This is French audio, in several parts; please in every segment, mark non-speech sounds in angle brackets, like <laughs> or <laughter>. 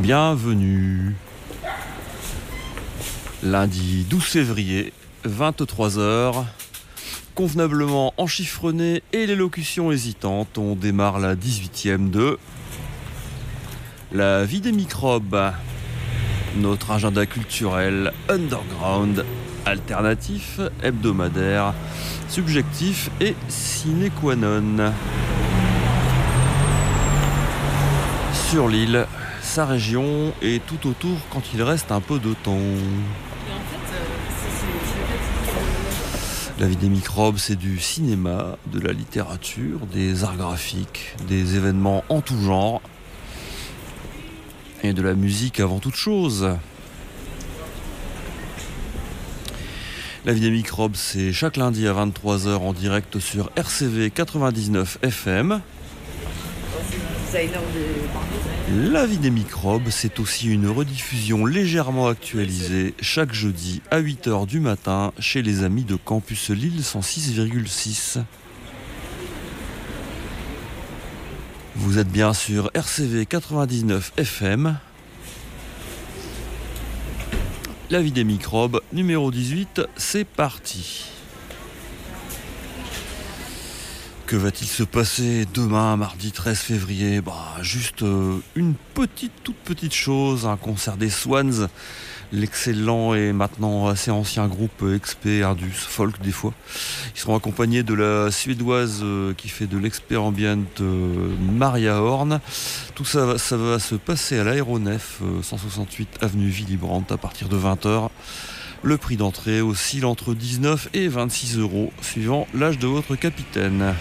Bienvenue. Lundi 12 février, 23h. Convenablement enchiffrené et l'élocution hésitante, on démarre la 18e de La vie des microbes. Notre agenda culturel underground, alternatif, hebdomadaire, subjectif et sine qua non. Sur l'île, sa région et tout autour quand il reste un peu de temps. La vie des microbes, c'est du cinéma, de la littérature, des arts graphiques, des événements en tout genre et de la musique avant toute chose. La vie des microbes, c'est chaque lundi à 23h en direct sur RCV 99 FM. La vie des microbes, c'est aussi une rediffusion légèrement actualisée chaque jeudi à 8h du matin chez les amis de Campus Lille 106,6. Vous êtes bien sur RCV 99 FM. La vie des microbes, numéro 18, c'est parti. Que va-t-il se passer demain, mardi 13 février? Bah, juste euh, une petite, toute petite chose, un concert des Swans, l'excellent et maintenant assez ancien groupe XP Ardus, folk des fois. Ils seront accompagnés de la suédoise euh, qui fait de l'expert ambient euh, Maria Horn. Tout ça, va- ça va se passer à l'aéronef, euh, 168 avenue Willy Brandt à partir de 20h. Le prix d'entrée oscille entre 19 et 26 euros, suivant l'âge de votre capitaine.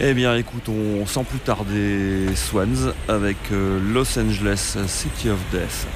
Eh bien, écoutons sans plus tarder Swans avec euh, Los Angeles City of Death.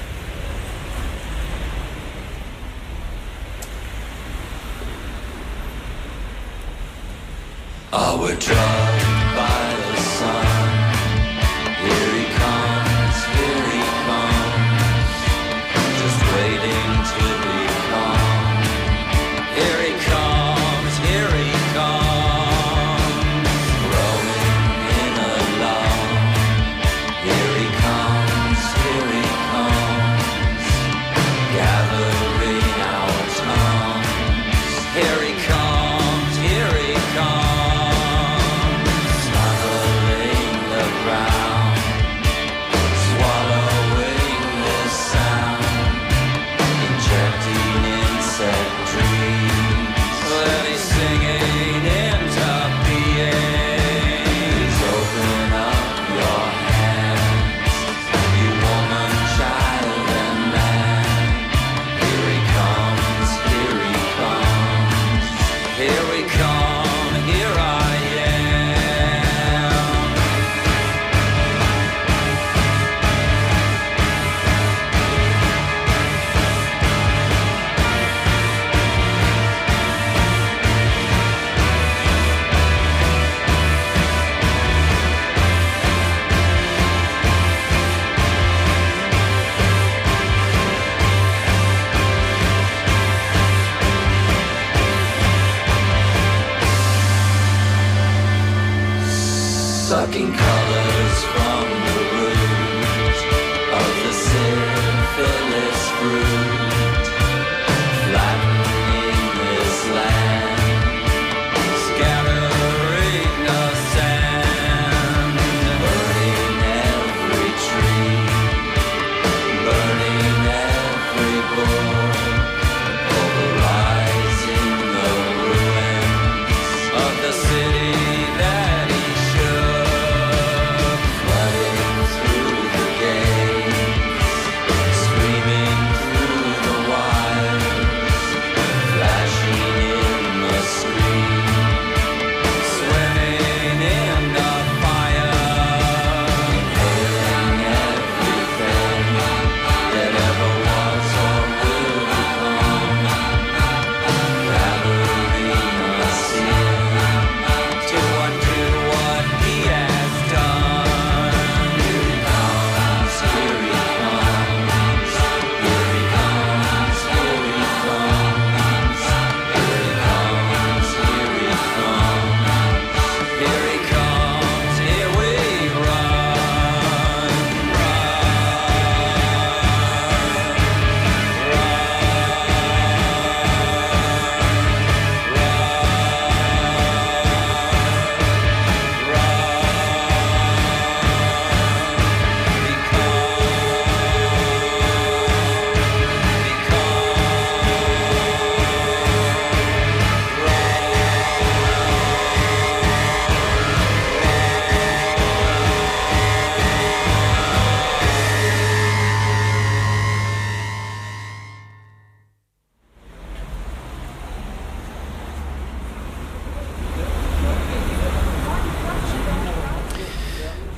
fucking color.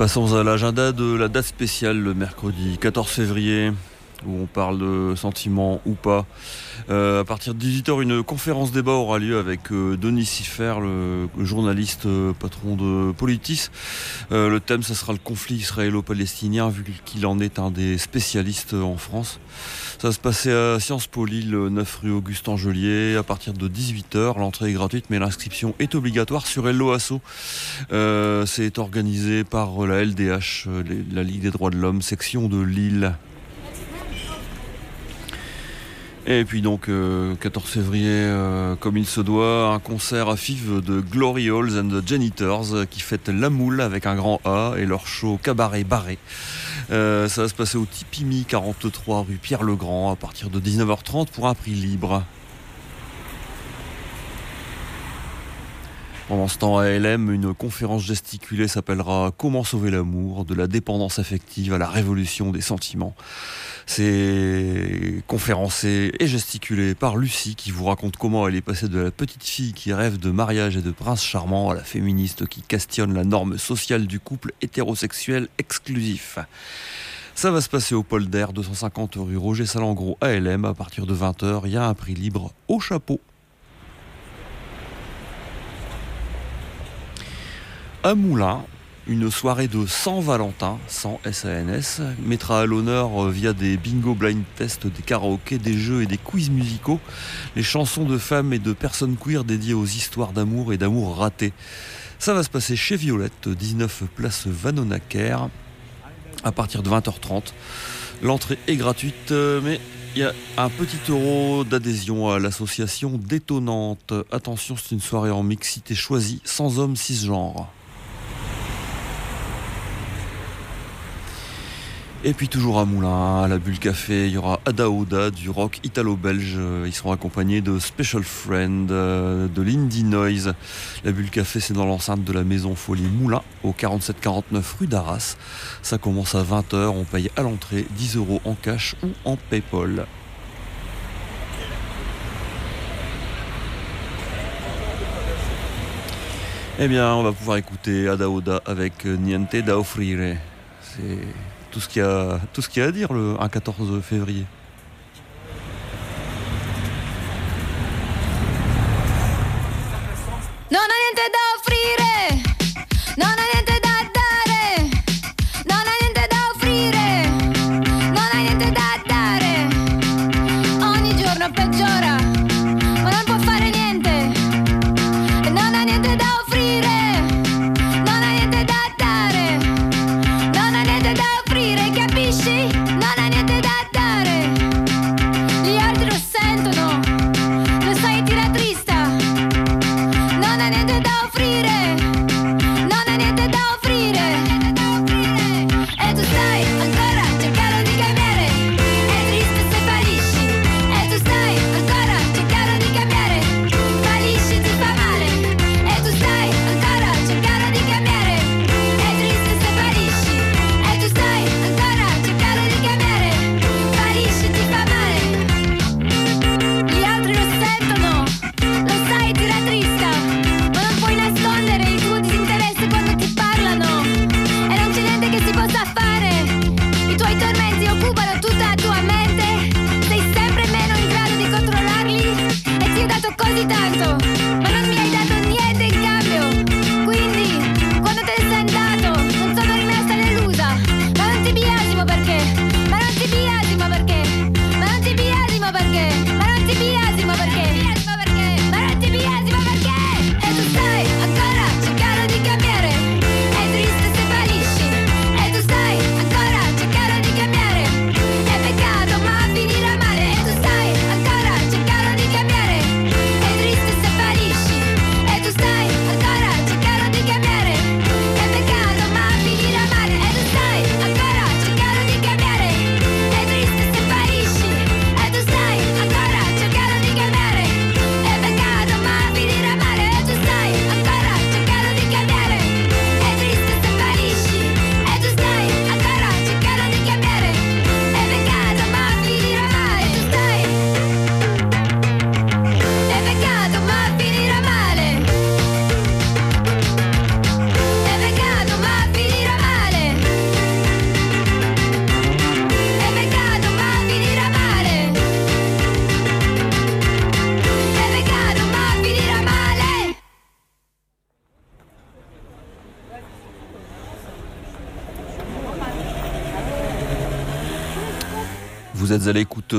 Passons à l'agenda de la date spéciale le mercredi 14 février où on parle de sentiments ou pas. Euh, à partir de 18h, une conférence débat aura lieu avec euh, Denis Siffer, le, journaliste euh, patron de Politis. Le thème, ce sera le conflit israélo-palestinien, vu qu'il en est un des spécialistes en France. Ça va se passer à Sciences Po Lille, 9 rue Auguste Angelier, à partir de 18h. L'entrée est gratuite, mais l'inscription est obligatoire sur Hello Asso. C'est organisé par la LDH, la Ligue des droits de l'homme, section de Lille. Et puis donc, euh, 14 février, euh, comme il se doit, un concert à FIV de Glory Halls and the Janitors euh, qui fête la moule avec un grand A et leur show cabaret barré. Euh, ça va se passer au Tipimi 43 rue Pierre-Legrand à partir de 19h30 pour un prix libre. Pendant ce temps, à LM, une conférence gesticulée s'appellera Comment sauver l'amour, de la dépendance affective à la révolution des sentiments. C'est conférencé et gesticulé par Lucie qui vous raconte comment elle est passée de la petite fille qui rêve de mariage et de prince charmant à la féministe qui questionne la norme sociale du couple hétérosexuel exclusif. Ça va se passer au Polder, 250 rue Roger Salengro à LM. À partir de 20h, il y a un prix libre au chapeau. À Moulins, une soirée de Saint Valentin, sans SANS, mettra à l'honneur euh, via des bingo blind tests, des karaokés, des jeux et des quiz musicaux les chansons de femmes et de personnes queer dédiées aux histoires d'amour et d'amour raté. Ça va se passer chez Violette, 19 place Vanonaker, à partir de 20h30. L'entrée est gratuite, euh, mais il y a un petit euro d'adhésion à l'association Détonnante. Attention, c'est une soirée en mixité choisie, sans hommes cisgenres. Et puis toujours à Moulins, à la Bulle Café, il y aura Ada Oda du rock italo-belge. Ils seront accompagnés de Special Friend, euh, de l'Indie Noise. La Bulle Café, c'est dans l'enceinte de la Maison Folie Moulins, au 4749 rue d'Arras. Ça commence à 20h, on paye à l'entrée 10 euros en cash ou en Paypal. Eh bien, on va pouvoir écouter Ada Oda avec euh, Niente da. C'est tout ce qu'il y a, y a à dire le un 14 février.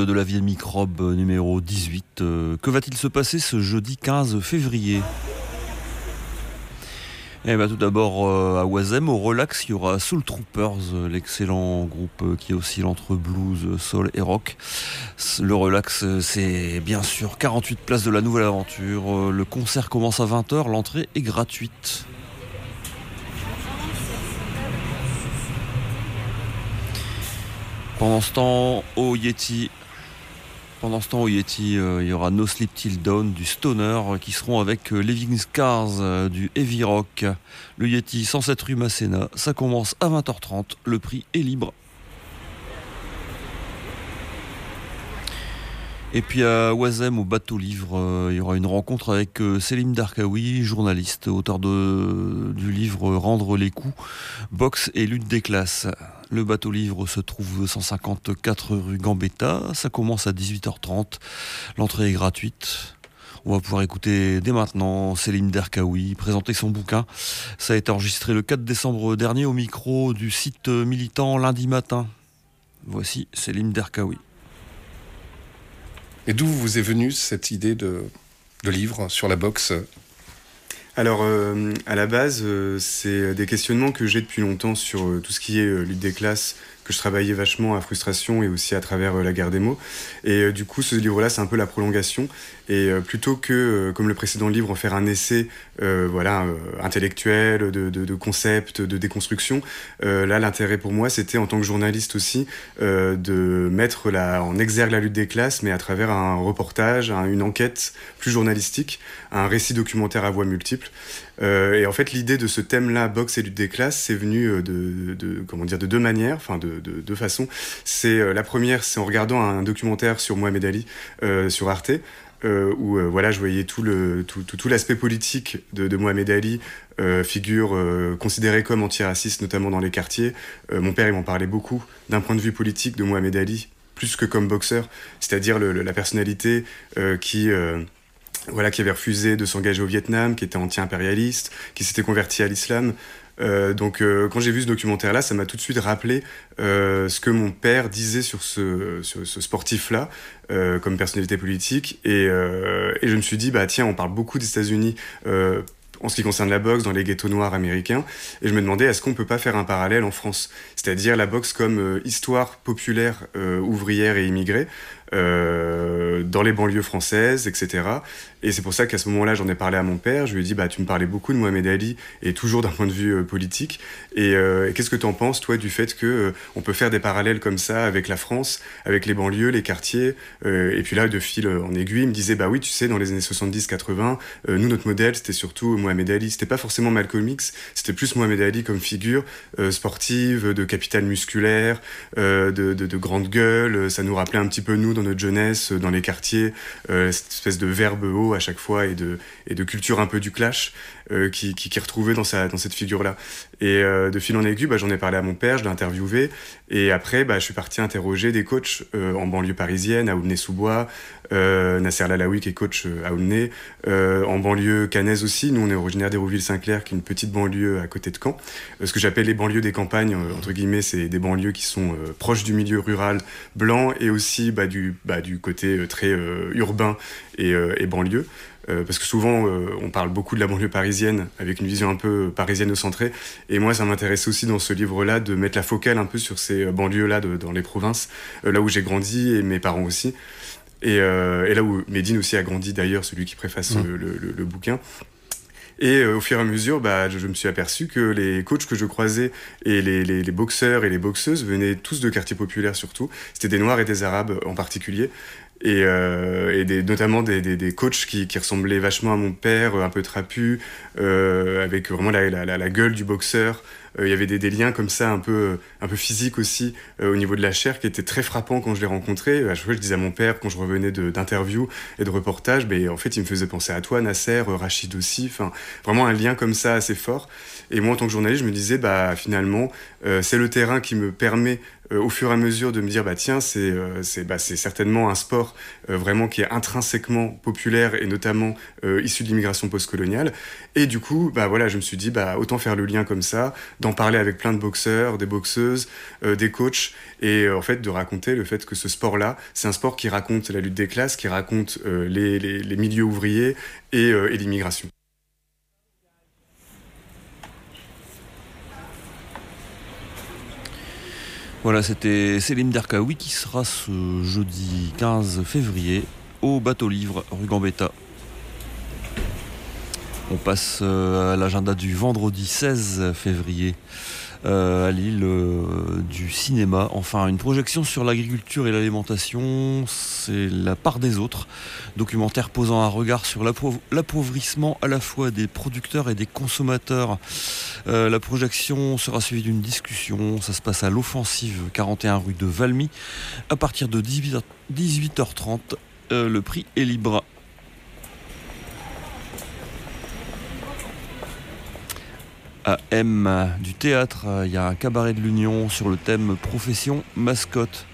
De la vieille microbe numéro 18. Euh, Que va-t-il se passer ce jeudi 15 février? Eh ben, tout d'abord euh, à Oisem, au relax, il y aura Soul Troopers, euh, l'excellent groupe qui oscille entre blues, soul et rock. Le relax, c'est bien sûr 48 places de la nouvelle aventure. Le concert commence à 20h, l'entrée est gratuite. Pendant ce temps, au Yeti, pendant ce temps, au Yeti, euh, il y aura No Sleep Till Dawn du Stoner euh, qui seront avec euh, Living Scars euh, du Heavy Rock. Le Yeti 107 rue Masséna, ça commence à 20h30, le prix est libre. Et puis à Oisem, au bateau livre, il y aura une rencontre avec Selim Darkawi, journaliste, auteur de, du livre Rendre les coups, boxe et lutte des classes. Le bateau livre se trouve 154 rue Gambetta, ça commence à 18h30, l'entrée est gratuite. On va pouvoir écouter dès maintenant Céline Derkaoui présenter son bouquin. Ça a été enregistré le 4 décembre dernier au micro du site militant lundi matin. Voici Céline Derkaoui. Et d'où vous est venue cette idée de, de livre sur la boxe? Alors, euh, à la base, euh, c'est des questionnements que j'ai depuis longtemps sur euh, tout ce qui est lutte des classes, que je travaillais vachement à Frustration et aussi à travers euh, la guerre des mots. Et euh, du coup, ce livre-là, c'est un peu la prolongation. Et euh, plutôt que, comme le précédent livre, en faire un essai voilà, intellectuel, de, de, concept, de déconstruction, là, l'intérêt pour moi, c'était en tant que journaliste aussi, de mettre la, en exergue la lutte des classes, mais à travers un reportage, un- une enquête plus journalistique, un récit documentaire à voix multiples. Euh, et en fait, l'idée de ce thème-là, boxe et lutte des classes, c'est venu euh, de, de, comment dire, de deux manières, enfin de, de deux façons. C'est euh, la première, c'est en regardant un documentaire sur Mohamed Ali sur Arte. euh, où euh, voilà, je voyais tout le tout, tout, tout l'aspect politique de, de Mohamed Ali, euh, figure considérée comme antiraciste, notamment dans les quartiers. Mon père, il m'en parlait beaucoup d'un point de vue politique de Mohamed Ali, plus que comme boxeur, c'est-à-dire la personnalité qui voilà, qui avait refusé de s'engager au Vietnam, qui était anti-impérialiste, qui s'était converti à l'islam. Euh, donc euh, quand j'ai vu ce documentaire-là, ça m'a tout de suite rappelé euh, ce que mon père disait sur ce, sportif-là comme personnalité politique. Et, je me suis dit, bah tiens, on parle beaucoup des États-Unis. en ce qui concerne la boxe dans les ghettos noirs américains, et je me demandais est-ce qu'on peut pas faire un parallèle en France, c'est-à-dire la boxe comme histoire populaire ouvrière et immigrée euh, dans les banlieues françaises, etc. Et c'est pour ça qu'à ce moment-là, j'en ai parlé à mon père. Je lui ai dit, bah, tu me parlais beaucoup de Mohamed Ali, et toujours d'un point de vue euh, politique. Et, euh, et qu'est-ce que tu en penses, toi, du fait que on peut faire des parallèles comme ça avec la France, avec les banlieues, les quartiers Et puis là, de fil en aiguille, il me disait, bah oui, tu sais, dans les années 70-80, euh, nous, notre modèle, c'était surtout Mohamed Ali. C'était pas forcément Malcolm X, c'était plus Mohamed Ali comme figure sportive, de capital musculaire, de grande gueule. Ça nous rappelait un petit peu nous dans notre jeunesse, euh, dans les quartiers, euh, cette espèce de verbe haut à chaque fois et de, culture un peu du clash euh, qui, qui, dans, sa, dans cette figure-là. Et euh, de fil en aiguille, bah, j'en ai parlé à mon père, je l'ai interviewé. Et après, bah, je suis parti interroger des coachs euh, en banlieue parisienne, à Aulnay-sous-Bois, euh, Nasser Lalaoui qui est coach euh, à Aulnay, euh, en banlieue cannaise aussi. Nous, on est originaire d'Hérouville-Saint-Clair, qui est une petite banlieue à côté de Caen. Euh, ce que j'appelle les banlieues des campagnes, entre guillemets, c'est des banlieues qui sont proches du milieu rural blanc et aussi bah, du, bah, du côté très urbain et, et banlieue. Euh, parce que souvent, euh, on parle beaucoup de la banlieue parisienne, avec une vision un peu parisienne-centrée. Et moi, ça m'intéressait aussi dans ce livre-là de mettre la focale un peu sur ces euh, banlieues-là dans les provinces, euh, là où j'ai grandi et mes parents aussi. Et, et là où Médine aussi a grandi d'ailleurs, celui qui préface Mmh. le, le- le- le bouquin. Et euh, au fur et à mesure, bah, je, je me suis aperçu que les coachs que je croisais et les, les- les boxeurs et les boxeuses venaient tous de quartiers populaires surtout. C'était des Noirs et des Arabes en particulier. Et, euh, et des, notamment des, des, des coachs qui, qui ressemblaient vachement à mon père, un peu trapu, euh, avec vraiment la, la, la, gueule du boxeur. Euh, Il y avait des, des liens comme ça, un peu, un peu physiques aussi, euh, au niveau de la chair, qui étaient très frappants quand je les rencontrais. À chaque fois, je disais à mon père, quand je revenais d'interviews et de reportages, ben, en fait, il me faisait penser à toi, Nasser, euh, Rachid aussi. Enfin, vraiment un lien comme ça assez fort. Et moi, en tant que journaliste, je me disais, bah, finalement, euh, c'est le terrain qui me permet euh, au fur et à mesure de me dire bah tiens c'est euh, bah, certainement un sport euh, vraiment qui est intrinsèquement populaire et notamment euh, issu de l'immigration postcoloniale. Et du coup bah voilà je me suis dit bah autant faire le lien comme ça d'en parler avec plein de boxeurs des boxeuses euh, des coachs et euh, en fait de raconter le fait que ce sport là c'est un sport qui raconte la lutte des classes qui raconte euh, les, les, les milieux ouvriers et, euh, et l'immigration Voilà, c'était Selim Derkaoui qui sera ce jeudi 15 février au bateau livre rue Gambetta. On passe euh, à l'agenda du vendredi 16 février à Lille euh, du cinéma. Enfin, une projection sur l'agriculture et l'alimentation, c'est La part des autres. Documentaire posant un regard sur l'appau- l'appauvrissement à la fois des producteurs et des consommateurs. Euh, la projection sera suivie d'une discussion. Ça se passe à l'offensive 41 rue de Valmy à partir de 18h 18h30. Euh, le prix est libre. À M du théâtre, il y a un cabaret de l'Union sur le thème profession mascotte.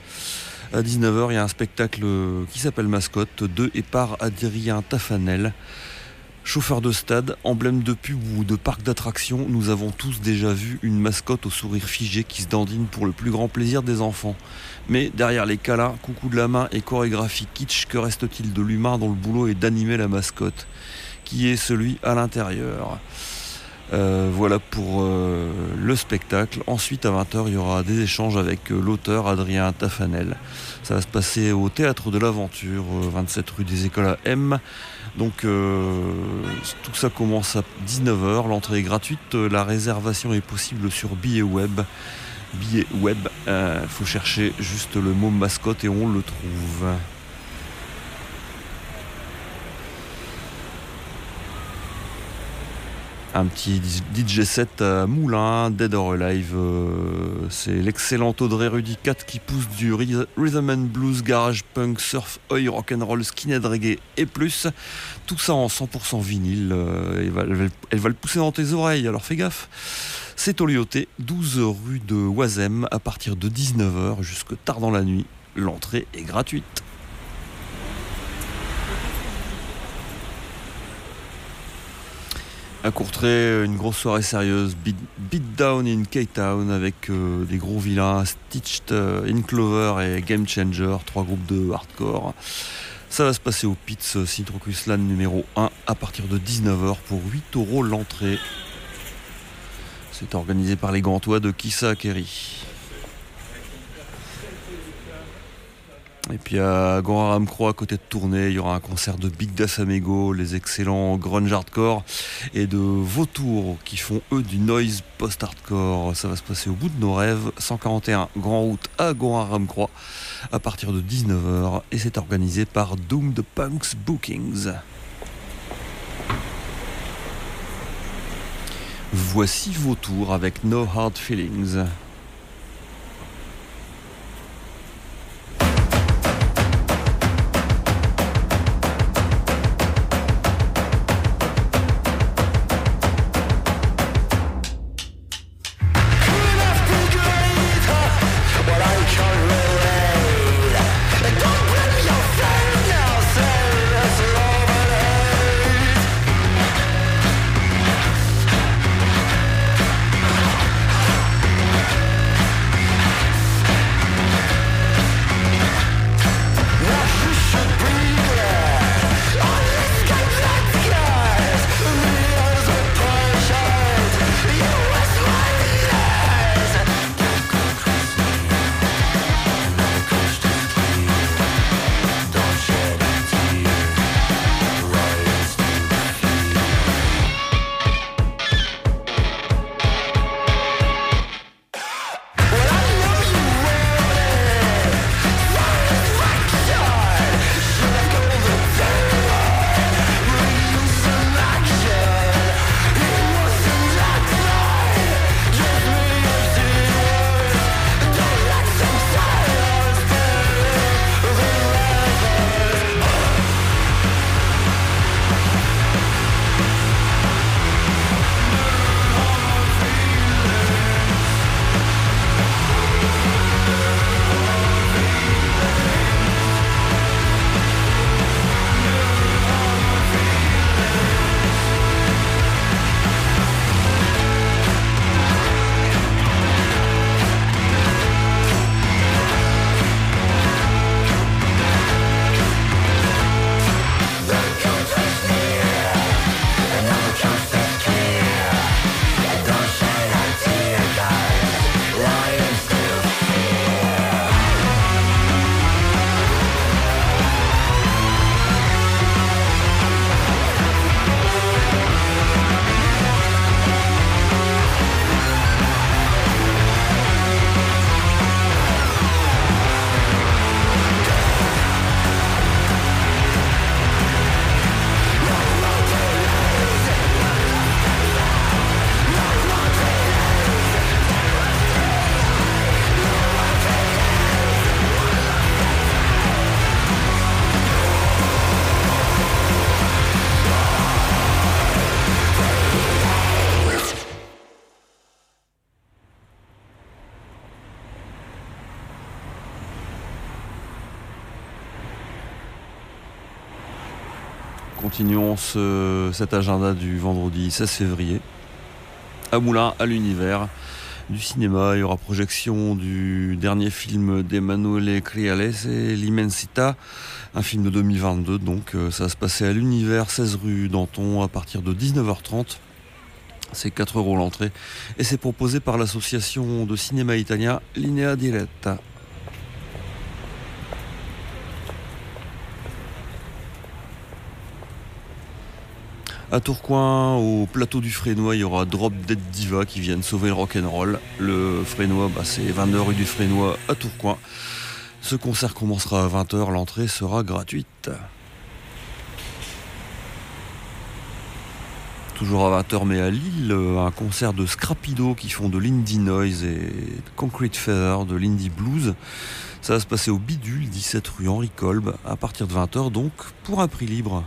À 19h, il y a un spectacle qui s'appelle Mascotte de et par Adrien Tafanel. Chauffeur de stade, emblème de pub ou de parc d'attractions, nous avons tous déjà vu une mascotte au sourire figé qui se dandine pour le plus grand plaisir des enfants. Mais derrière les câlins, coucou de la main et chorégraphie kitsch, que reste-t-il de l'humain dont le boulot est d'animer la mascotte? Qui est celui à l'intérieur? Euh, voilà pour euh, le spectacle. Ensuite, à 20h, il y aura des échanges avec euh, l'auteur Adrien Tafanel. Ça va se passer au Théâtre de l'Aventure, euh, 27 rue des Écoles à M. Donc tout ça commence à 19h, l'entrée est gratuite, la réservation est possible sur billet web. Billet web, il faut chercher juste le mot mascotte et on le trouve. Un petit DJ set à Moulin, Dead or Alive. euh, c'est l'excellent Audrey Rudy 4 qui pousse du rhy- rhythm and blues, garage punk, surf, oi, rock'n'roll, skinhead reggae et plus. Tout ça en 100% vinyle. euh, elle va le pousser dans tes oreilles, alors fais gaffe. C'est au Lyoté, 12 rue de Oisem, à partir de 19h jusque tard dans la nuit. L'entrée est gratuite. À Courtrai, une grosse soirée sérieuse, Beat, Down in K-Town avec euh, des gros vilains, Stitched euh, in Clover et Game Changer, trois groupes de hardcore. Ça va se passer au Pitts Citrocuslan numéro 1 à partir de 19h pour 8 euros l'entrée. C'est organisé par les Gantois de Kissa Kerry. Et puis à Grand Croix, à côté de Tournai, il y aura un concert de Big Das Amego, les excellents grunge hardcore, et de Vautour qui font eux du noise post-hardcore. Ça va se passer au bout de nos rêves, 141 Grand Route à Grand Croix, à partir de 19h, et c'est organisé par Doomed Punks Bookings. Voici Vautour avec No Hard Feelings. Continuons ce- cet agenda du vendredi 16 février. À Moulins, à l'univers du cinéma, il y aura projection du dernier film d'Emanuele Criales et L'Immensita, un film de 2022. Donc euh, ça va se passer à l'univers, 16 rue Danton, à partir de 19h30. C'est 4 euros l'entrée et c'est proposé par l'association de cinéma italien Linea Diretta. À Tourcoing, au plateau du Frénois, il y aura Drop Dead Diva qui viennent sauver le rock'n'roll. Le Frénois, bah, c'est 22 rue du Frénois à Tourcoing. Ce concert commencera à 20h, l'entrée sera gratuite. Toujours à 20h, mais à Lille, un concert de Scrapido qui font de l'indie noise et Concrete Feather, de l'indie blues. Ça va se passer au Bidule, 17 rue Henri Kolb, à partir de 20h, donc pour un prix libre.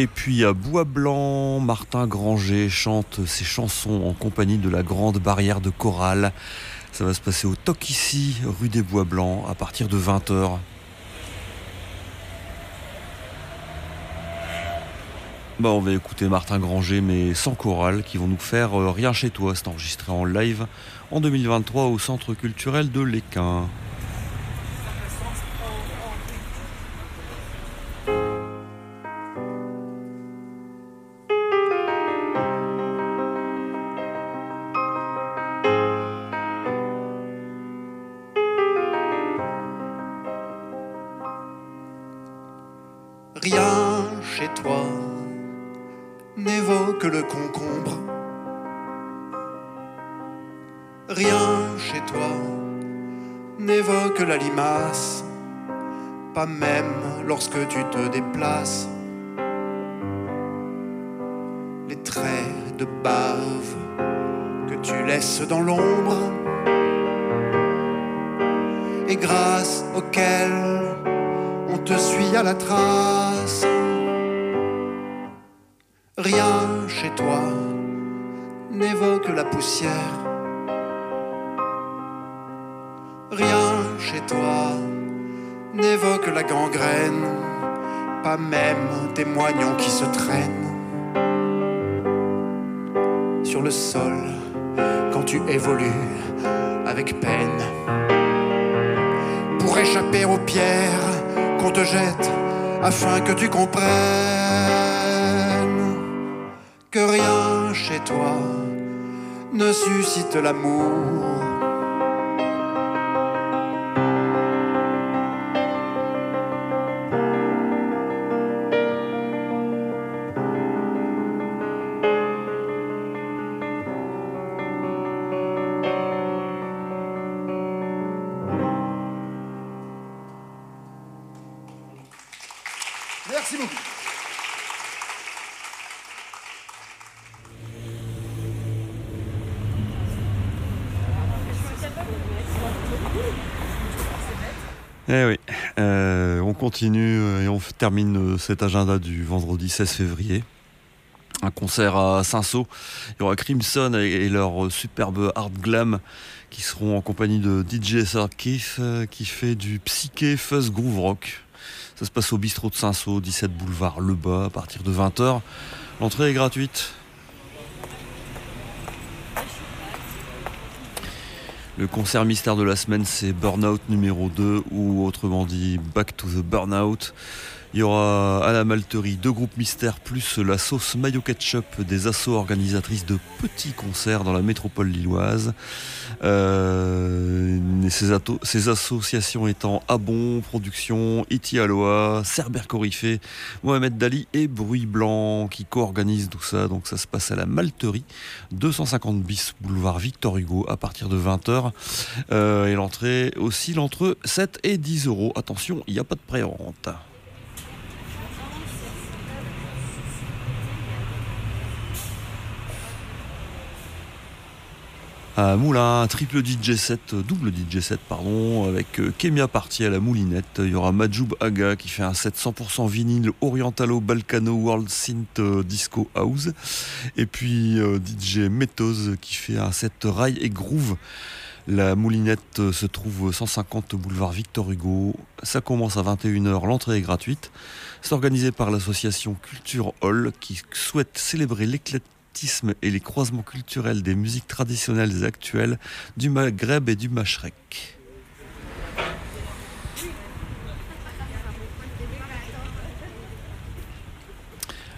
Et puis à Bois Blanc, Martin Granger chante ses chansons en compagnie de la grande barrière de chorale. Ça va se passer au Toc ici, rue des Bois Blancs, à partir de 20h. Bah, on va écouter Martin Granger, mais sans chorale, qui vont nous faire euh, Rien chez toi. C'est enregistré en live en 2023 au Centre culturel de l'Équin. Eh oui, euh, on continue euh, et on termine euh, cet agenda du vendredi 16 février. Un concert à Saint-Saul. Il y aura Crimson et, leur superbe art glam qui seront en compagnie de DJ Sarkif qui fait du psyché fuzz groove rock. Ça se passe au bistrot de Saint-Saul, 17 boulevard Le Bas à partir de 20h. L'entrée est gratuite. Le concert mystère de la semaine, c'est Burnout numéro 2, ou autrement dit Back to the Burnout. Il y aura à la malterie deux groupes mystères plus la sauce mayo ketchup des assos organisatrices de petits concerts dans la métropole lilloise. Euh, ces, associations étant Abon, Production, Iti Aloha, Cerber Corifé, Mohamed Dali et Bruit Blanc qui co-organisent tout ça. Donc ça se passe à la malterie, 250 bis boulevard Victor Hugo à partir de 20h. Euh, et l'entrée oscille entre 7 et 10 euros. Attention, il n'y a pas de pré-vente. Moulin, triple DJ set, euh, double DJ set, pardon, avec euh, Kemia Party à la moulinette. Il y aura Majoub Aga qui fait un set 100% vinyle Orientalo Balkano World Synth euh, Disco House. Et puis DJ Méthose qui fait un set rail et groove. La moulinette se trouve 150 boulevard Victor Hugo. Ça commence à 21h, l'entrée est gratuite. C'est organisé par l'association Culture Hall qui souhaite célébrer l'éclectisme et les croisements culturels des musiques traditionnelles actuelles du Maghreb et du Machrek.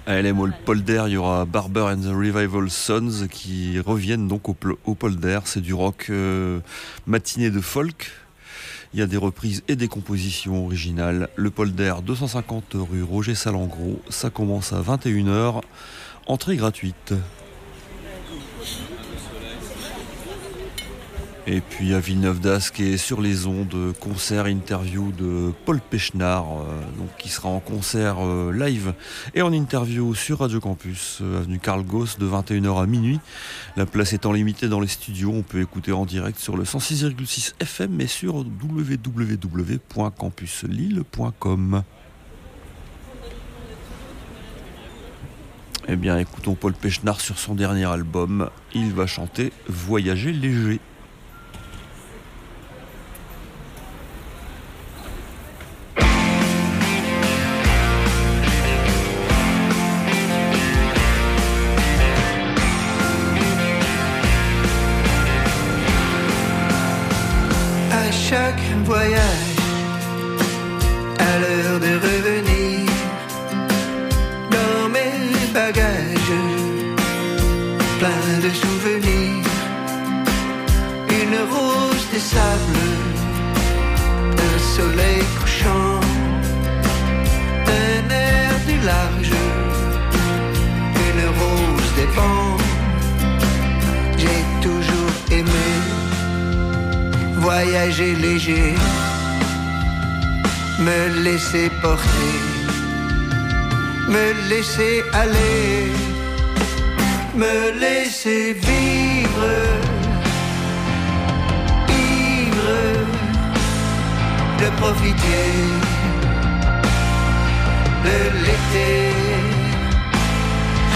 À LM Hall Polder, il y aura Barber and the Revival Sons qui reviennent donc au Polder. C'est du rock euh, matiné de folk. Il y a des reprises et des compositions originales. Le Polder, 250 rue Roger Salengro. Ça commence à 21h. Entrée gratuite. Et puis à Villeneuve d'Ascq et sur les ondes, concert interview de Paul Pechnard, euh, donc qui sera en concert euh, live et en interview sur Radio Campus, euh, avenue Karl Gauss de 21h à minuit. La place étant limitée dans les studios, on peut écouter en direct sur le 106,6 FM et sur www.campuslille.com. Eh bien, écoutons Paul Pechnard sur son dernier album. Il va chanter Voyager léger. Me laisser porter, me laisser aller, me laisser vivre, ivre de profiter. De l'été,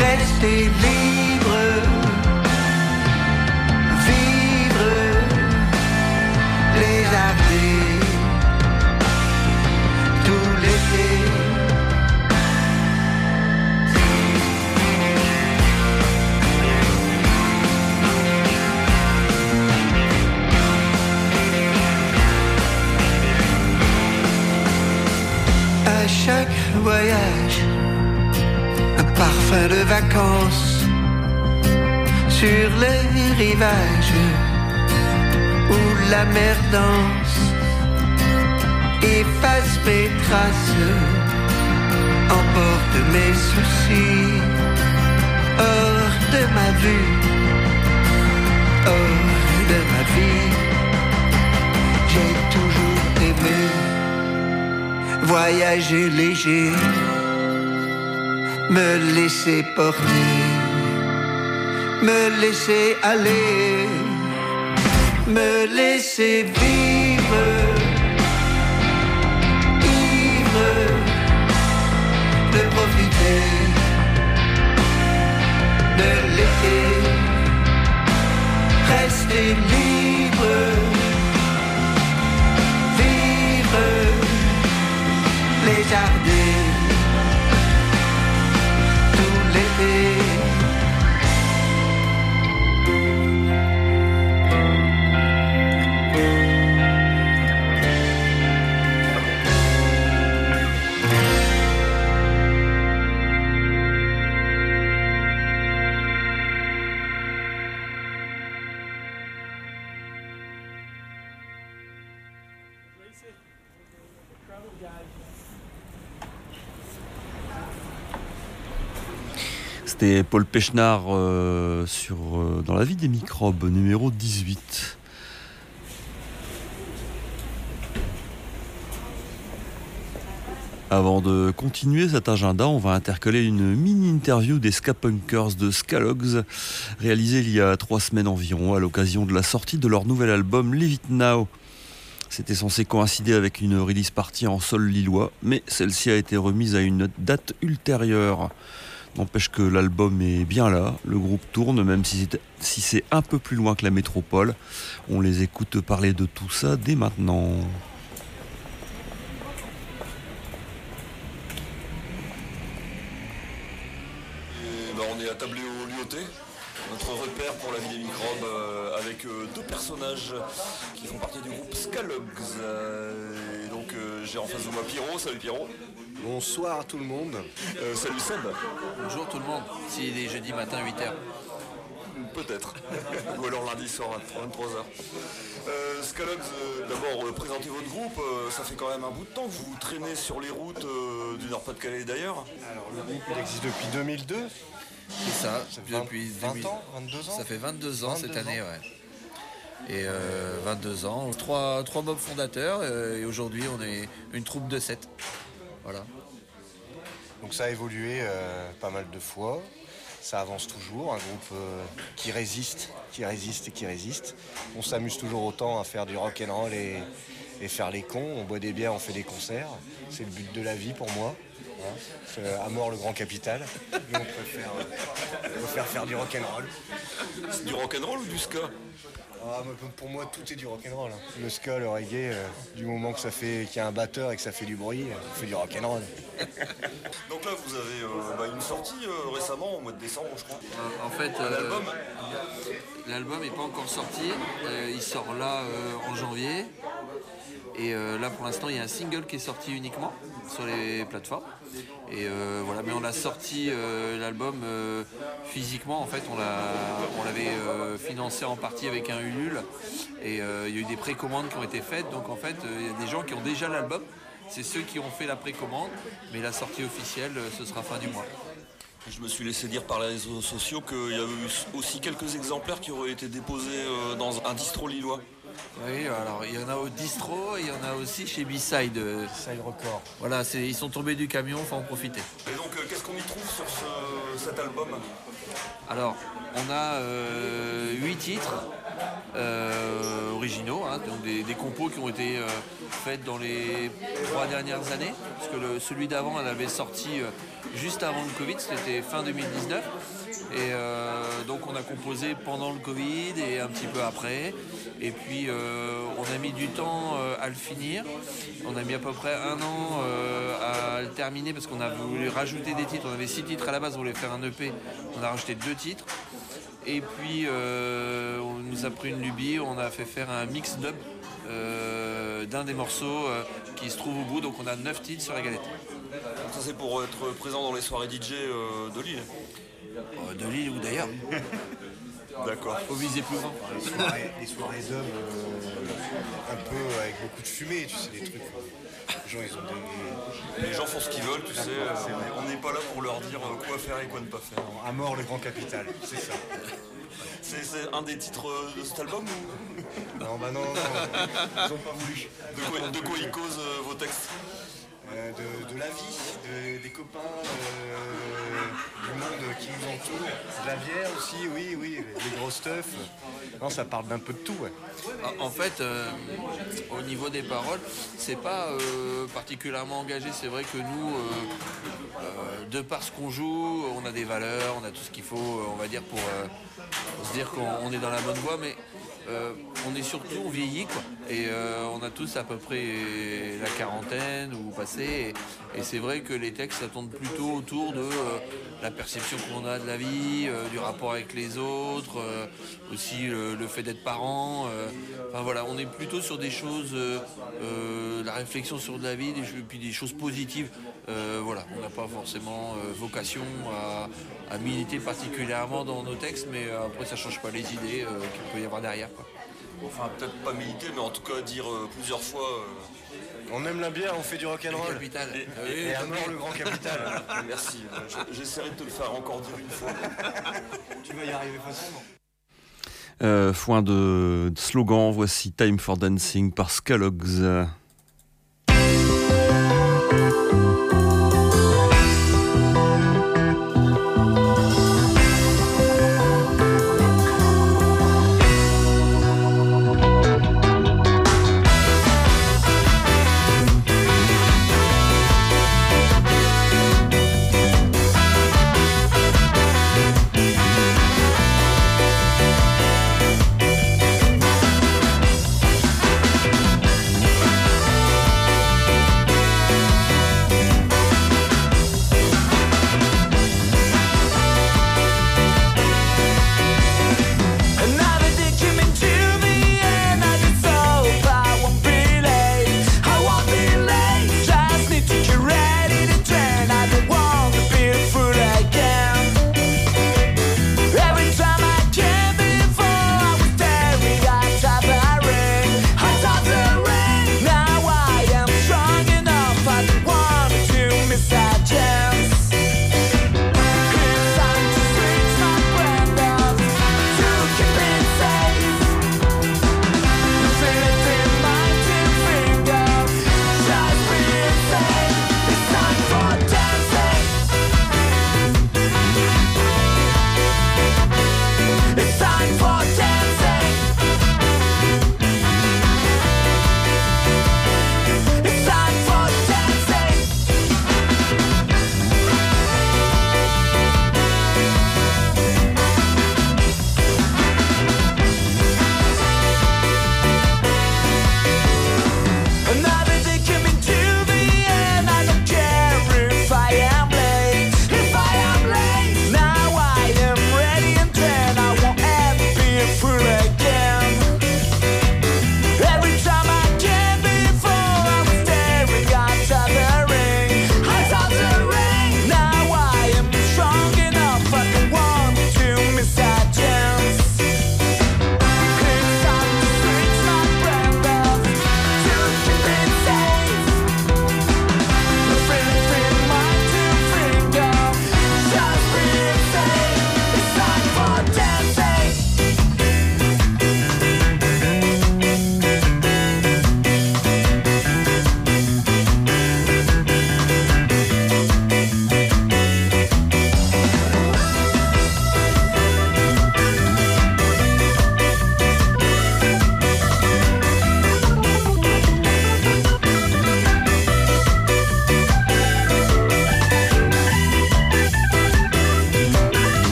rester libre, chaque voyage, un parfum de vacances sur les rivages où la mer danse, efface mes traces, emporte mes soucis, hors de ma vue, hors de ma vie. Voyager léger, me laisser porter, me laisser aller me laisser vivre, ivre de profiter de l'été, rester libre, jardins tout l'été. Paul Pechnard euh, sur, euh, dans la vie des microbes, numéro 18. Avant de continuer cet agenda, on va intercaler une mini-interview des Skapunkers de Skalogs, réalisée il y a trois semaines environ, à l'occasion de la sortie de leur nouvel album Live It Now. C'était censé coïncider avec une release partie en sol lillois, mais celle-ci a été remise à une date ultérieure. N'empêche que l'album est bien là, le groupe tourne, même si c'est, un peu plus loin que la métropole. On les écoute parler de tout ça dès maintenant. Bah, on est attablé au Lyoté, notre repère pour la vie des microbes, euh, avec euh, deux personnages qui font partie du groupe Scalogs. Euh, et donc j'ai en face de moi Pierrot, salut Pierrot. Bonsoir à tout le monde. Euh, salut Seb, Bonjour tout le monde, s'il est jeudi matin 8h. peut-être. <laughs> Ou alors lundi soir à 23h. Euh, Scalogs, euh, d'abord euh, présentez votre groupe, Euh, ça fait quand même un bout de temps que vous traînez sur les routes euh, du Nord-Pas-de-Calais d'ailleurs. Alors le groupe il existe depuis 2002. C'est ça, Ça fait 20 depuis 20 2000 ans, 22 ans Ça fait 22 ans cette 22 année, ans. ouais. Et euh, 22 ans, trois, trois mobs fondateurs, euh, et aujourd'hui on est une troupe de 7. Voilà. Donc ça a évolué euh, pas mal de fois. Ça avance toujours, un groupe euh, qui résiste, qui résiste et qui résiste. On s'amuse toujours autant à faire du rock and roll et, faire les cons. On boit des bières, on fait des concerts. C'est le but de la vie pour moi. Hein. C'est à mort le grand capital. Nous on préfère, euh, faire du rock and roll. C'est du rock'n'roll ou du ska? Ah, pour moi, tout est du rock'n'roll. hein. Le ska, le reggae, euh, du moment que ça fait qu'il y a un batteur et que ça fait du bruit, euh, on fait du rock'n'roll. <laughs> Donc là vous avez euh, bah, une sortie euh, récemment, au mois de décembre je crois. En fait, Un euh, album l'album n'est pas encore sorti, Euh, il sort là euh, en janvier. Et euh, là pour l'instant il y a un single qui est sorti uniquement sur les plateformes. Et euh, voilà, mais on a sorti euh, l'album euh, physiquement. En fait, on l'a, on l'avait financé en partie avec un Ulule. Et il y a eu des précommandes qui ont été faites. Donc en fait, il y a des gens qui ont déjà l'album. C'est ceux qui ont fait la précommande, mais la sortie officielle, ce sera fin du mois. Je me suis laissé dire par les réseaux sociaux qu'il y avait eu aussi quelques exemplaires qui auraient été déposés dans un distro lillois. Oui, alors il y en a au distro et il y en a aussi chez B-Side. Side record. Voilà, c'est, ils sont tombés du camion, faut en profiter. Et donc, euh, qu'est-ce qu'on y trouve sur ce- cet album? Alors, on a euh, huit titres euh, originaux, hein, donc des, des compos qui ont été euh, faites dans les trois dernières années, parce que le- celui d'avant, elle avait sorti euh, juste avant le Covid, c'était fin 2019. Et euh, donc on a composé pendant le Covid et un petit peu après. Et puis euh, on a mis du temps euh, à le finir. On a mis à peu près un an à le terminer parce qu'on a voulu rajouter des titres. On avait six titres à la base, on voulait faire un EP. On a rajouté deux titres. Et puis on nous a pris une lubie, on a fait faire un mix dub d'un des morceaux qui se trouve au bout. Donc on a neuf titres sur la galette. Donc Ça, c'est pour être présent dans les soirées DJ de Lille. Euh, de Lille ou d'ailleurs. <laughs> D'accord. Faut viser plus grand. Les soirées, les soirées d'hommes, euh, un peu avec beaucoup de fumée, tu sais, des trucs. Les gens, ils ont des. Les gens font ce qu'ils veulent, tu sais. on n'est pas là pour leur dire euh, quoi faire et quoi ne pas faire. À mort le grand capital, c'est ça. C'est un des titres de cet album ou? Non, bah non, non, <laughs> ils ont pas voulu. de quoi, de quoi ils causent euh, vos textes? Euh, de, la vie, de- des copains, du monde qui nous entoure. De la bière aussi, oui, oui, les, les gros stuff. Non, ça parle d'un peu de tout. En- fait, euh, au niveau des paroles, c'est pas euh, particulièrement engagé. C'est vrai que nous, de par ce qu'on joue, on a des valeurs, on a tout ce qu'il faut, on va dire, pour, se dire qu'on on est dans la bonne voie. Euh, on est surtout, on vieillit, quoi. Et euh, on a tous à peu près la quarantaine ou passé. Et, c'est vrai que les textes, ça plutôt autour de euh, la perception qu'on a de la vie, du rapport avec les autres, aussi le fait d'être parent. enfin voilà, on est plutôt sur des choses, la réflexion sur de la vie, des, puis des choses positives. Voilà, on n'a pas forcément vocation à, militer particulièrement dans nos textes, mais après ça change pas les idées qu'il peut y avoir derrière. Quoi. Enfin, peut-être pas militer, mais en tout cas dire euh, plusieurs fois. euh, On aime la bière, on fait du Le rock'n'roll. capital. Et- Ah oui, Et à mort le grand <laughs> capital. merci. euh, je- J'essaierai de te le faire encore dire une fois. <laughs> tu vas y arriver facilement. Euh, foin de de slogan, voici Time for Dancing par Scalogs.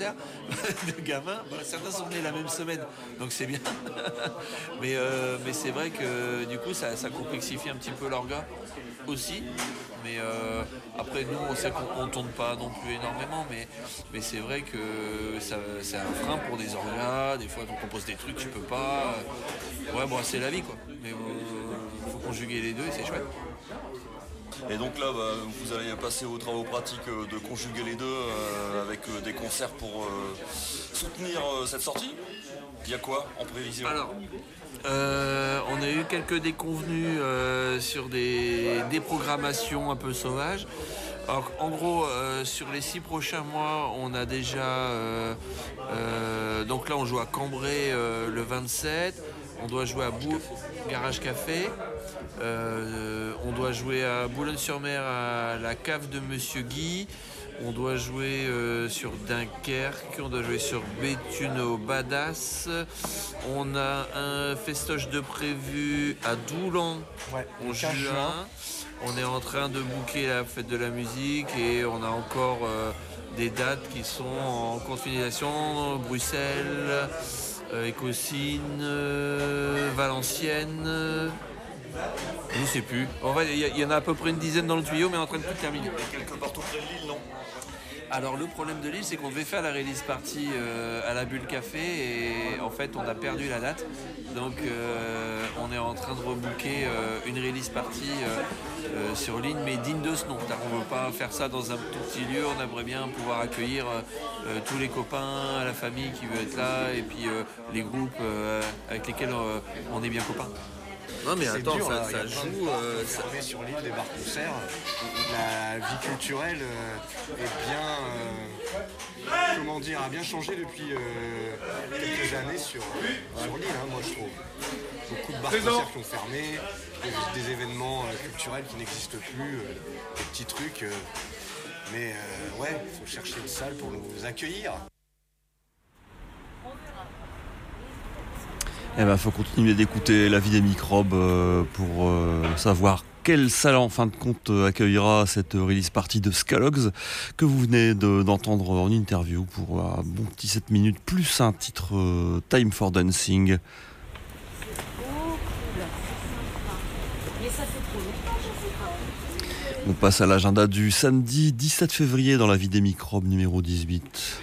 <laughs> de gamins. Bon, certains sont nés la même semaine, donc c'est bien. <laughs> mais euh, mais c'est vrai que du coup, ça, complexifie un petit peu l'orga aussi. Mais euh, après, nous, on sait qu'on ne tourne pas non plus énormément, mais, mais c'est vrai que c'est un frein pour des orgas. Des fois, on compose des trucs, tu peux pas. Ouais, bon, c'est la vie, quoi. Mais il faut conjuguer les deux et c'est chouette. Et donc là, bah, vous allez passer aux travaux pratiques euh, de conjuguer les deux euh, avec euh, des concerts pour soutenir cette sortie. Il y a quoi en prévision? Alors, on a eu quelques déconvenus sur des, des programmations un peu sauvages. En gros, sur les six prochains mois, on a déjà. donc là, on joue à Cambrai le 27. On doit jouer à Bou Garage Café. Euh, on doit jouer à Boulogne-sur-Mer à la cave de Monsieur Guy. On doit jouer euh, sur Dunkerque, on doit jouer sur Béthune au Badass. On a un festoche de prévu à Doulan Ouais, en le 15 juin. juin. On est en train de booker la fête de la musique et on a encore euh, des dates qui sont en continuation. Bruxelles, Écosine, euh, Valenciennes. euh, je ne sais plus. En fait, il y, en a à peu près une dizaine dans le tuyau, mais en train de tout terminer. Alors le problème de Lille, c'est qu'on devait faire la release party euh, à la Bulle Café et en fait on a perdu la date. Donc euh, on est en train de rebooker euh, une release party sur Lille, mais digne de ce nom. Qu'on ne veut pas faire ça dans un tout petit lieu. On aimerait bien pouvoir accueillir tous les copains, la famille qui veut être là et puis les groupes avec lesquels on est bien copains. Non mais attends, dur, ça, ça joue. euh, ça- sur l'île des bars concerts. La vie culturelle euh, est bien, euh, comment dire, a bien changé depuis euh, quelques années sur, sur l'île, hein, moi je trouve. Beaucoup de bars concerts qui ont fermé, des, des événements euh, culturels qui n'existent plus, euh, des petits trucs. euh, mais euh, ouais, il faut chercher une salle pour nous accueillir. Eh ben, faut continuer d'écouter la vie des microbes euh, pour euh, savoir quelle salle en fin de compte euh, accueillera cette release party de Scalogs que vous venez de- d'entendre en interview pour un bon petit 7 minutes plus un titre euh, Time for Dancing. Long. On passe à l'agenda du samedi 17 février dans la vie des microbes numéro 18.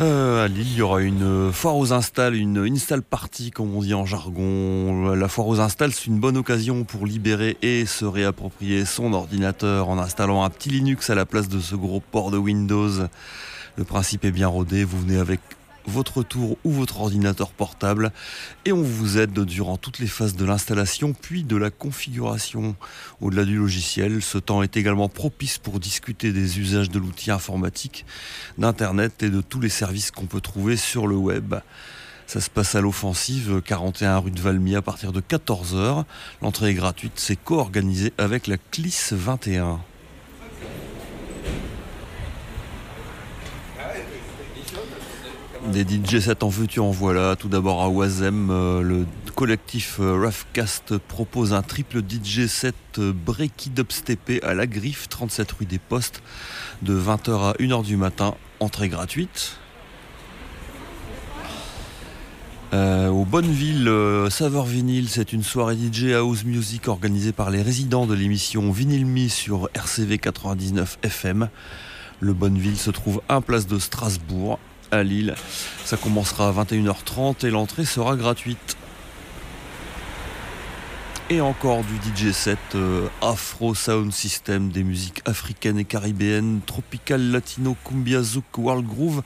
Euh, à Lille, il y aura une foire aux installs, une install party comme on dit en jargon. La foire aux installs, c'est une bonne occasion pour libérer et se réapproprier son ordinateur en installant un petit Linux à la place de ce gros port de Windows. Le principe est bien rodé, vous venez avec votre tour ou votre ordinateur portable et on vous aide durant toutes les phases de l'installation puis de la configuration. Au-delà du logiciel, ce temps est également propice pour discuter des usages de l'outil informatique, d'Internet et de tous les services qu'on peut trouver sur le web. Ça se passe à l'offensive, 41 rue de Valmy à partir de 14h. L'entrée est gratuite, c'est co-organisé avec la CLIS 21. Des DJ sets en veux-tu en voilà. Tout d'abord à Oisem, euh, le collectif euh, Roughcast propose un triple DJ set euh, breaky dubstepé à la griffe, 37 rue des Postes, de 20h à 1h du matin, entrée gratuite. Au Bonneville, Saveur Vinyle, c'est une soirée DJ House Music organisée par les résidents de l'émission Vinyl Me sur RCV 99 FM. Le Bonneville se trouve à place de Strasbourg, à Lille. Ça commencera à 21h30 et l'entrée sera gratuite. Et encore du DJ set euh, Afro Sound System, des musiques africaines et caribéennes, tropical, latino, cumbia, zouk, world groove.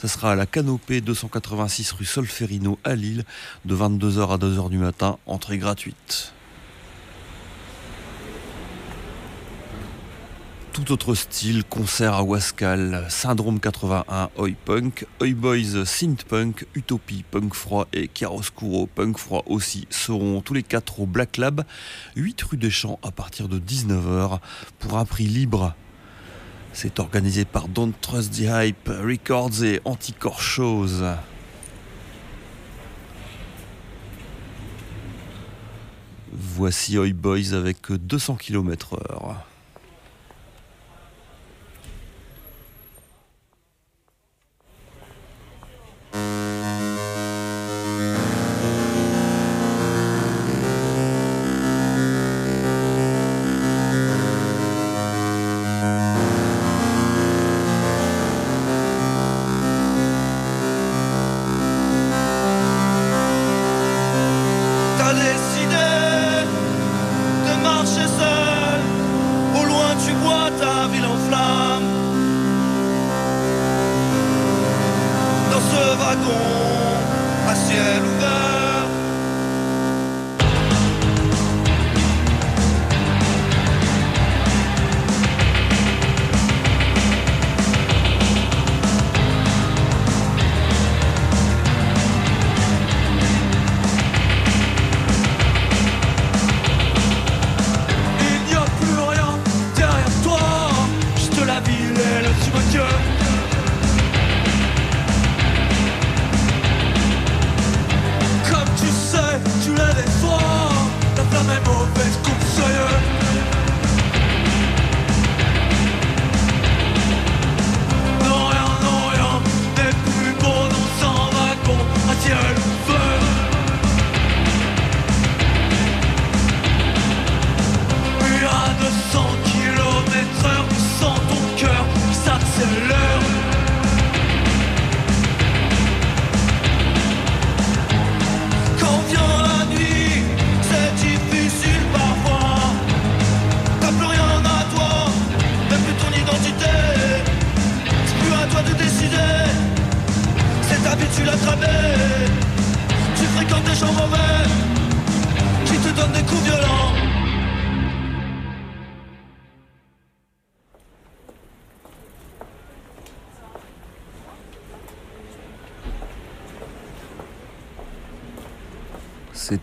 Ça sera à la Canopée 286 rue Solferino à Lille, de 22h à 2h du matin, entrée gratuite. tout autre style, concert à Wascal, Syndrome 81, Oi Punk, Oi Boys, Synth Punk, Utopie, Punk Froid et Chiaroscuro, Punk Froid aussi, seront tous les quatre au Black Lab, 8 rue des Champs à partir de 19h, pour un prix libre. C'est organisé par Don't Trust the Hype Records et Anticore Shows. Voici Oi Boys avec 200 km/h.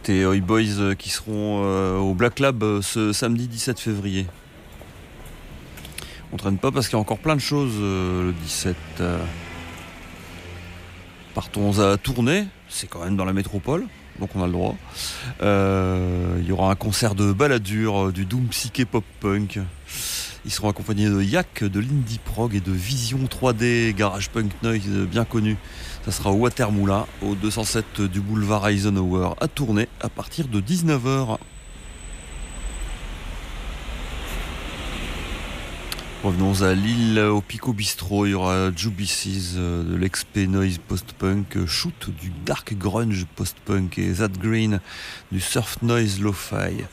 C'était Oi Boys euh, qui seront euh, au Black Lab euh, ce samedi 17 février. On traîne pas parce qu'il y a encore plein de choses euh, le 17. euh. Partons à Tournai, c'est quand même dans la métropole, donc on a le droit. Euh, Il y aura un concert de baladure, euh, du doom psyché pop punk. Ils seront accompagnés de Yak, de l'Indie Prog et de Vision 3D Garage Punk Noise euh, bien connu. Ça sera au au 207 du boulevard Eisenhower à Tournai à partir de 19h. Revenons à Lille, au Pico Bistro, il y aura Jubices euh, de l'XP Noise Post-Punk, Shoot du Dark Grunge Post-Punk et Zad Green du Surf Noise Lo-Fi.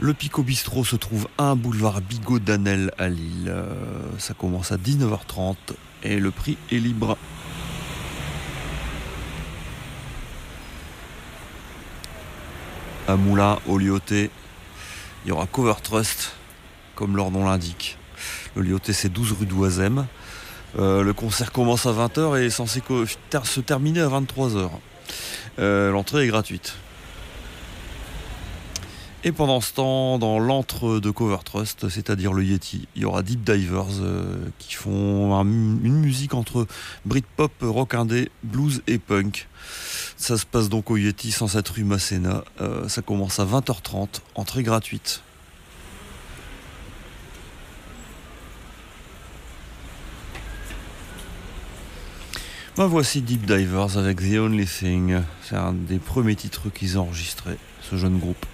Le Pico Bistro se trouve à un boulevard Bigot d'Anel à Lille. Euh, Ça commence à 19h30 et le prix est libre. Au Lyoté, il y aura Cover Trust, comme leur nom l'indique. Le Lyoté, c'est 12 rue d'Oisem. Euh, le concert commence à 20h et est censé se terminer à 23h. Euh, L'entrée est gratuite. Et pendant ce temps, dans l'antre de Cover Trust, c'est-à-dire le Yeti, il y aura Deep Divers euh, qui font un- une musique entre Britpop, rock indé, blues et punk. Ça se passe donc au Yeti, sans cette rue Masséna. Euh, ça commence à 20h30, entrée gratuite. Ben voici Deep Divers avec The Only Thing. C'est un des premiers titres qu'ils ont enregistrés, ce jeune groupe.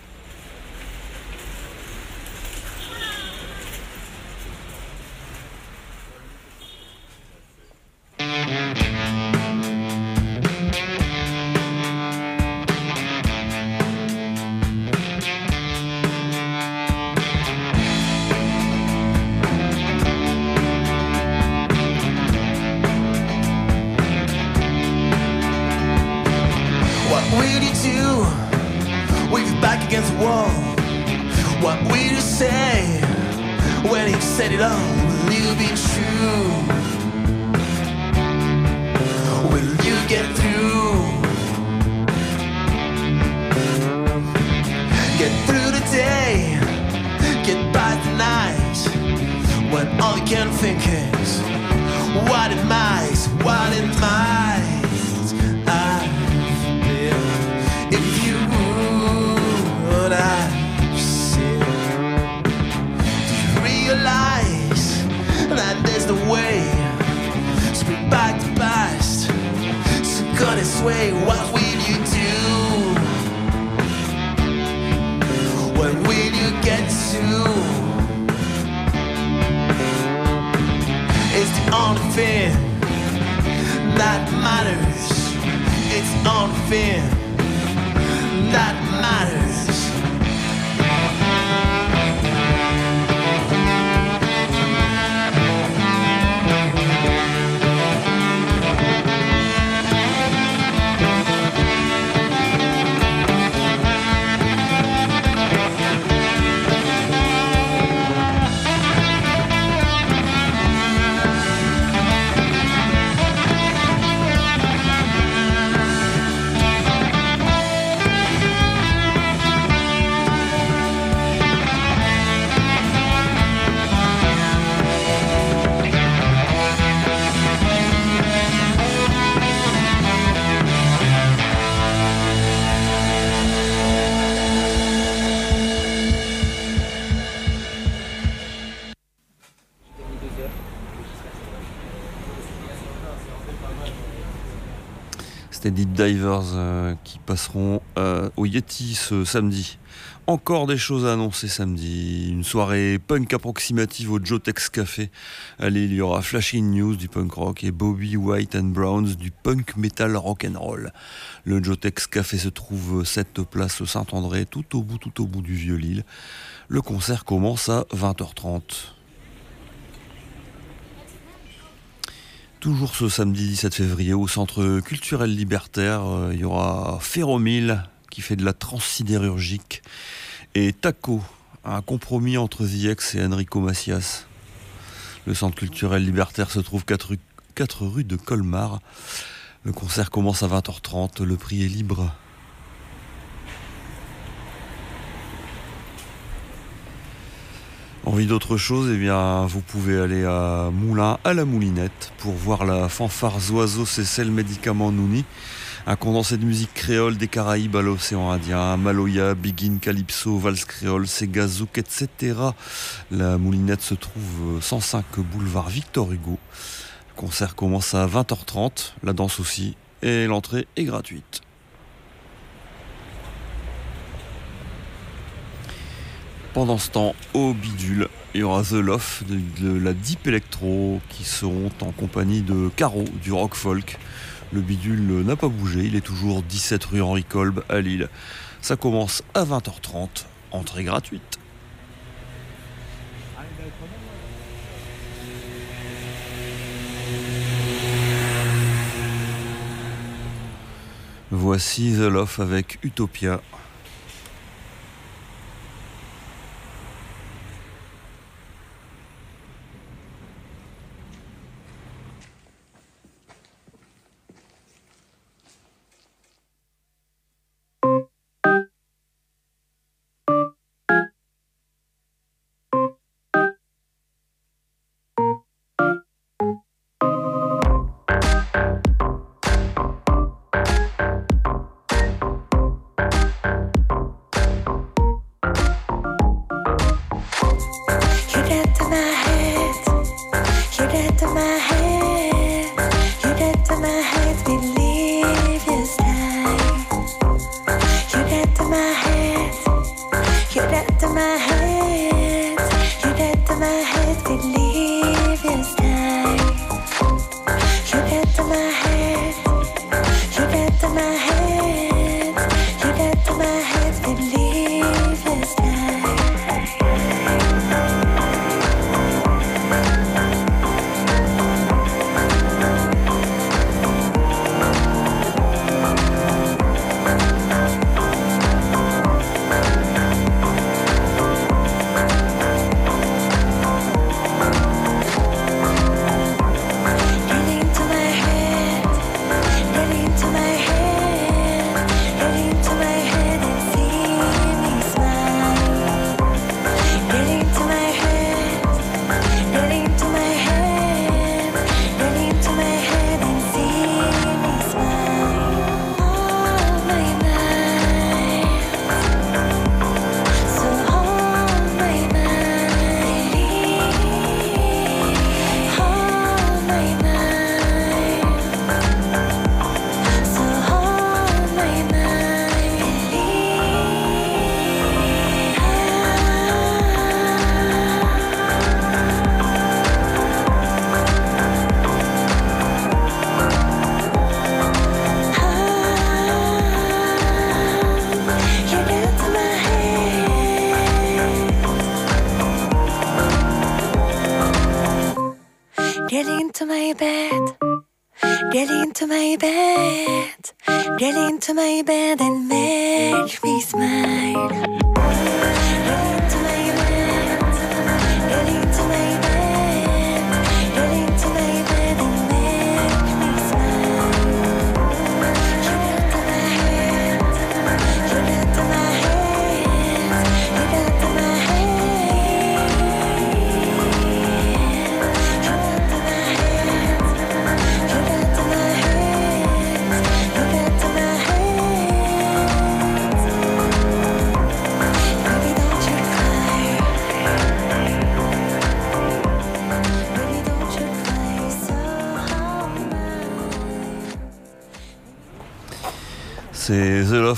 Divers euh, qui passeront euh, au Yeti ce samedi. Encore des choses à annoncer samedi. Une soirée punk approximative au Jotex Café. Allez, il y aura Flashing News du punk rock et Bobby White and Browns du punk metal rock and roll. Le Jotex Café se trouve cette place Saint-André, tout au bout, tout au bout du Vieux-Lille. Le concert commence à 20h30. Toujours ce samedi 17 février au centre culturel libertaire, euh, il y aura Ferromil qui fait de la transsidérurgique et Taco, un compromis entre ZX et Enrico Macias. Le centre culturel libertaire se trouve 4 rue, 4 rue de Colmar. Le concert commence à 20h30, le prix est libre. Envie d'autre chose, eh bien, vous pouvez aller à Moulin à la Moulinette pour voir la fanfare Oiseau Cécile Médicament Nouni, un condensé de musique créole des Caraïbes à l'océan Indien, Maloya, Begin, Calypso, Vals créole, Sega, Zouk, etc. La Moulinette se trouve 105 boulevard Victor Hugo. Le concert commence à 20h30, la danse aussi, et l'entrée est gratuite. Pendant ce temps, au bidule, il y aura The Love de, la Deep Electro qui seront en compagnie de Caro du rock folk. Le bidule n'a pas bougé, il est toujours 17 rue Henri Kolb à Lille. Ça commence à 20h30, entrée gratuite. Voici The Love avec Utopia.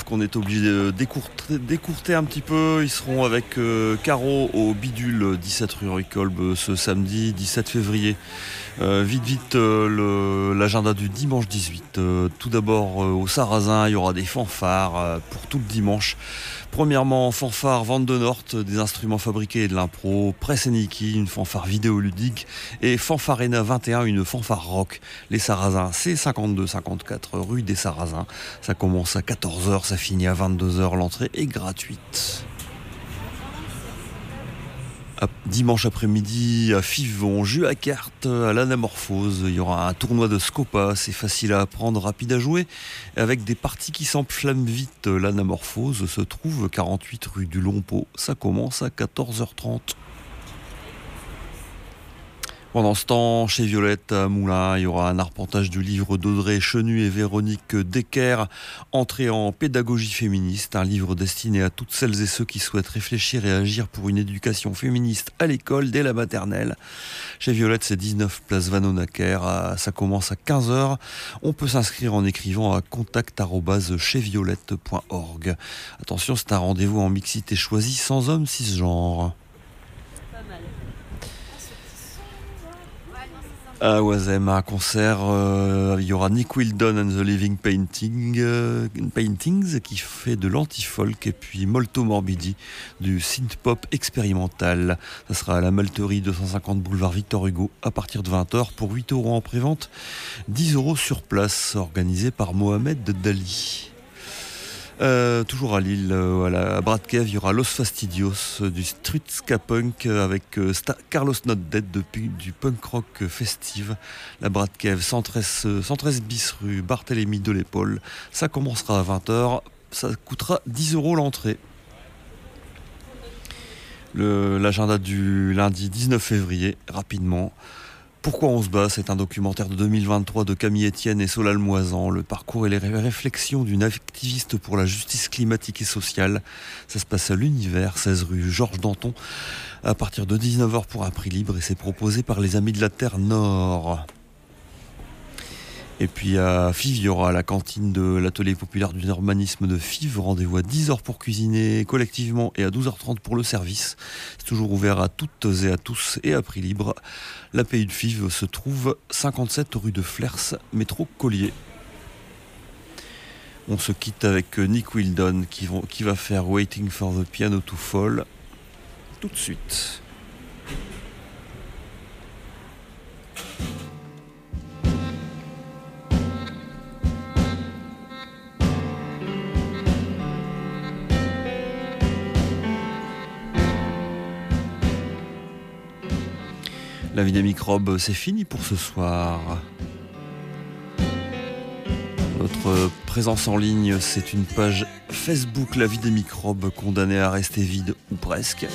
Qu'on est obligé de décourter, un petit peu. Ils seront avec euh, Caro au Bidule 17 rue Rue Kolb euh, ce samedi 17 février. Euh, vite vite euh, l'agenda du dimanche 18. Euh, tout d'abord euh, au Sarrasin, il y aura des fanfares euh, pour tout le dimanche. Premièrement, fanfare Vente de des instruments fabriqués et de l'impro. Presse Niki, une fanfare vidéoludique. Et Fanfarena 21, une fanfare rock. Les Sarrasins, c'est 52-54 rue des Sarrasins. Ça commence à 14h, ça finit à 22h. L'entrée est gratuite. Dimanche après-midi à Fives, on joue à cartes à l'anamorphose. Il y aura un tournoi de Scopa, c'est facile à apprendre, rapide à jouer, avec des parties qui s'enflamment vite. L'anamorphose se trouve 48 rue du Lompeau. Ça commence à 14h30. Pendant ce temps, chez Violette Moulin, il y aura un arpentage du livre d'Audrey Chenu et Véronique Decker, Entrée en pédagogie féministe, un livre destiné à toutes celles et ceux qui souhaitent réfléchir et agir pour une éducation féministe à l'école dès la maternelle. Chez Violette, c'est 19 place Vanonaker, à- ça commence à 15h. On peut s'inscrire en écrivant à contact@cheviolette.org. Attention, c'est un rendez-vous en mixité choisie sans homme cisgenre. À Oisem, un concert, euh, il y aura Nick Wildon and the Living euh, Paintings qui fait de l'anti-folk et puis Molto Morbidi du synth-pop expérimental. Ça sera à la Malterie 250 boulevard Victor Hugo à partir de 20h pour 8 euros en prévente, 10 euros sur place, organisé par Mohamed Dali. Euh, toujours à Lille, euh, à Bradkev, il y aura Los Fastidios euh, du street ska punk avec Carlos Not Dead du punk rock festive. La Bradkev, 113, euh, 113 bis rue Barthélemy de l'Épaule. Ça commencera à 20h, ça coûtera 10 euros l'entrée. Le- L'agenda du lundi 19 février, rapidement. Pourquoi on se bat? C'est un documentaire de 2023 de Camille Etienne et Solal Moisan. Le parcours et les ré- réflexions d'une activiste pour la justice climatique et sociale. Ça se passe à l'univers, 16 rue Georges Danton, à partir de 19h pour un prix libre et c'est proposé par les Amis de la Terre Nord. Et puis à Fives, il y aura la cantine de l'atelier populaire du normanisme de Fives. Rendez-vous à 10h pour cuisiner collectivement et à 12h30 pour le service. C'est toujours ouvert à toutes et à tous et à prix libre. La de Fives se trouve 57 rue de Flers, métro Collier. On se quitte avec Nick Wildon qui va faire Waiting for the Piano to Fall tout de suite. La vie des microbes, c'est fini pour ce soir. Notre présence en ligne, c'est une page Facebook La vie des microbes condamnée à rester vide ou presque.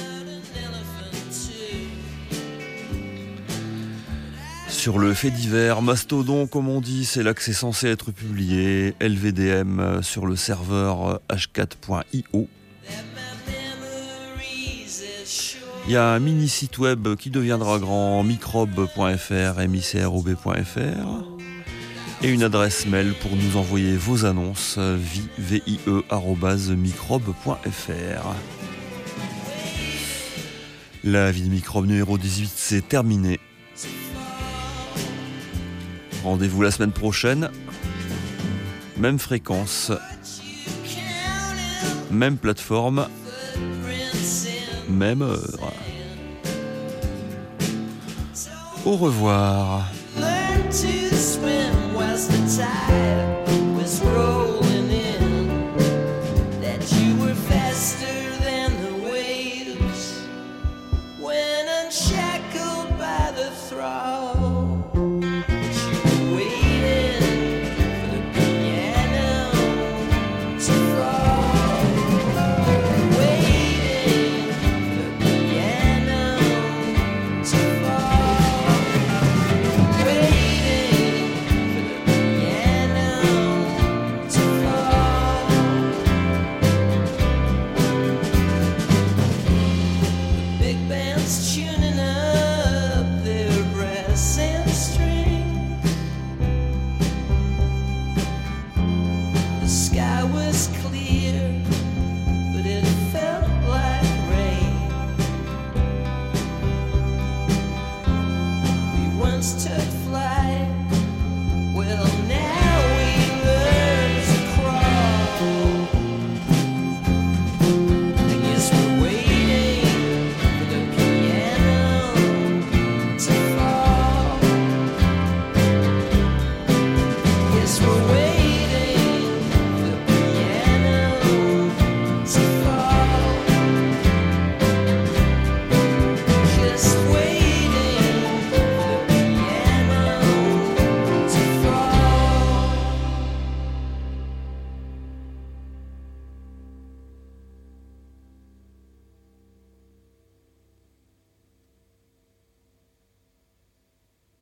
Sur le fait divers, Mastodon, comme on dit, c'est là que c'est censé être publié. LVDM euh, sur le serveur euh, h4.io. Il y a un mini site web qui deviendra grand, microbe.fr, microb.fr. Et une adresse mail pour nous envoyer vos annonces, vi- vie.microbe.fr. La vie de microbe numéro 18, c'est terminé. Rendez-vous la semaine prochaine. Même fréquence. Même plateforme. Même heure. Au revoir.